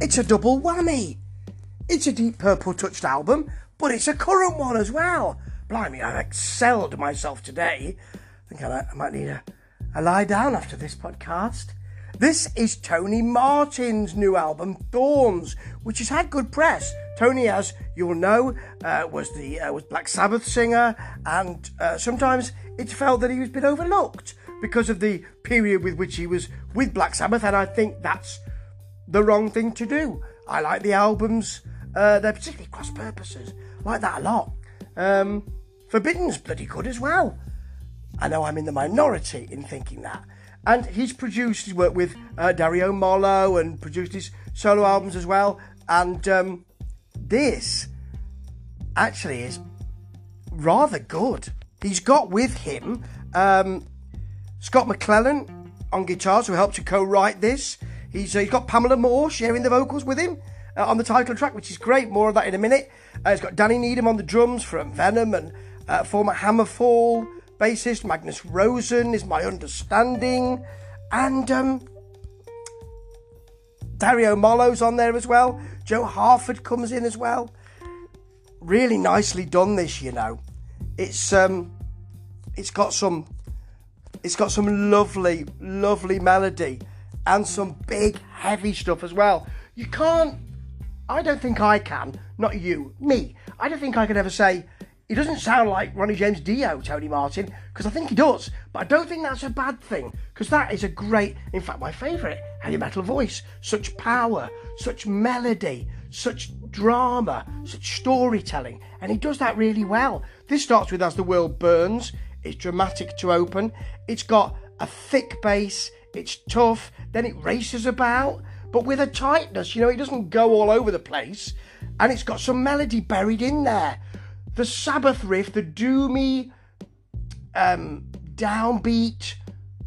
it's a double whammy. It's a Deep Purple touched album, but it's a current one as well. Blimey, I've excelled myself today. I think I might need a, a lie down after this podcast. This is Tony Martin's new album, Thorns, which has had good press. Tony, as you'll know, uh, was the uh, was Black Sabbath singer, and uh, sometimes it's felt that he has been overlooked because of the period with which he was with Black Sabbath, and I think that's the wrong thing to do. I like the albums; uh, they're particularly cross purposes. Like that a lot. Um, Forbidden's bloody good as well. I know I'm in the minority in thinking that. And he's produced, he's worked with uh, Dario Mollo and produced his solo albums as well. And um, this actually is rather good. He's got with him um, Scott McClellan on guitars, who helped to co write this. He's, uh, he's got Pamela Moore sharing the vocals with him uh, on the title track, which is great. More of that in a minute. Uh, he's got Danny Needham on the drums from Venom and uh, former Hammerfall bassist Magnus Rosen is my understanding, and um, Dario Mollo's on there as well. Joe Harford comes in as well. Really nicely done this, you know. It's um, it's got some, it's got some lovely, lovely melody, and some big, heavy stuff as well. You can't. I don't think I can. Not you, me. I don't think I can ever say he doesn't sound like Ronnie James Dio, Tony Martin, because I think he does, but I don't think that's a bad thing, because that is a great, in fact, my favourite heavy metal voice. Such power, such melody, such drama, such storytelling, and he does that really well. This starts with As the World Burns, it's dramatic to open, it's got a thick bass, it's tough, then it races about, but with a tightness, you know, it doesn't go all over the place, and it's got some melody buried in there the Sabbath riff, the doomy, um, downbeat,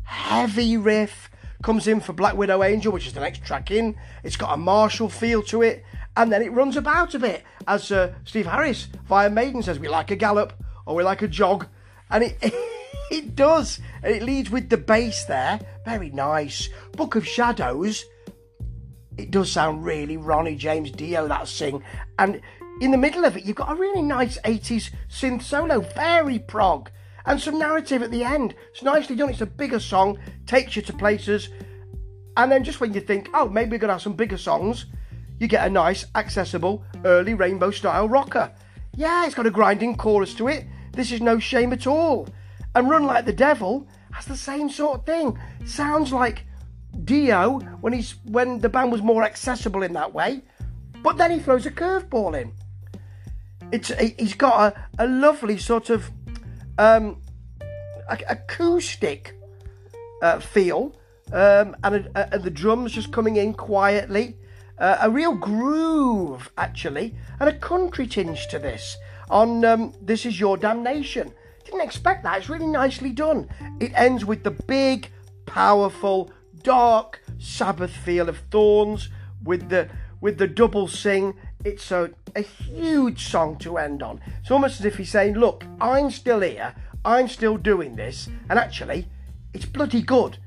heavy riff comes in for Black Widow Angel, which is the next track in. It's got a martial feel to it, and then it runs about a bit, as uh, Steve Harris via Maiden says, we like a gallop or we like a jog, and it it does, and it leads with the bass there, very nice. Book of Shadows. It does sound really Ronnie James Dio that sing, and in the middle of it, you've got a really nice 80s synth solo, very prog, and some narrative at the end. It's nicely done. It's a bigger song, takes you to places, and then just when you think, oh, maybe we're going to have some bigger songs, you get a nice, accessible, early rainbow style rocker. Yeah, it's got a grinding chorus to it. This is no shame at all. And Run Like the Devil has the same sort of thing. Sounds like Dio when he's when the band was more accessible in that way, but then he throws a curveball in it's he's got a, a lovely sort of um, acoustic uh, feel, um, and, a, a, the drums just coming in quietly. Uh, a real groove, actually, and a country tinge to this. On um, This Is Your Damnation. Didn't expect that. It's really nicely done. It ends with the big, powerful, dark Sabbath feel of Thorns with the with the double sing. It's a, a huge song to end on. It's almost as if he's saying, Look, I'm still here, I'm still doing this, and actually, it's bloody good.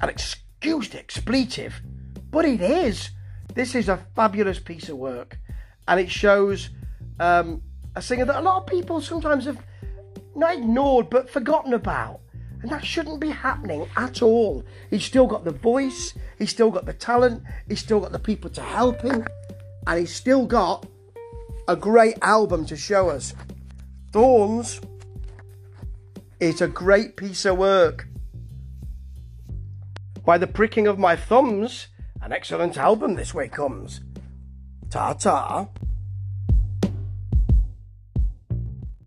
And excuse the expletive, but it is. This is a fabulous piece of work, and it shows um, a singer that a lot of people sometimes have not ignored but forgotten about. And that shouldn't be happening at all. He's still got the voice, he's still got the talent, he's still got the people to help him, and he's still got a great album to show us. Thorns is a great piece of work. By the pricking of my thumbs, an excellent album this way comes. Ta ta.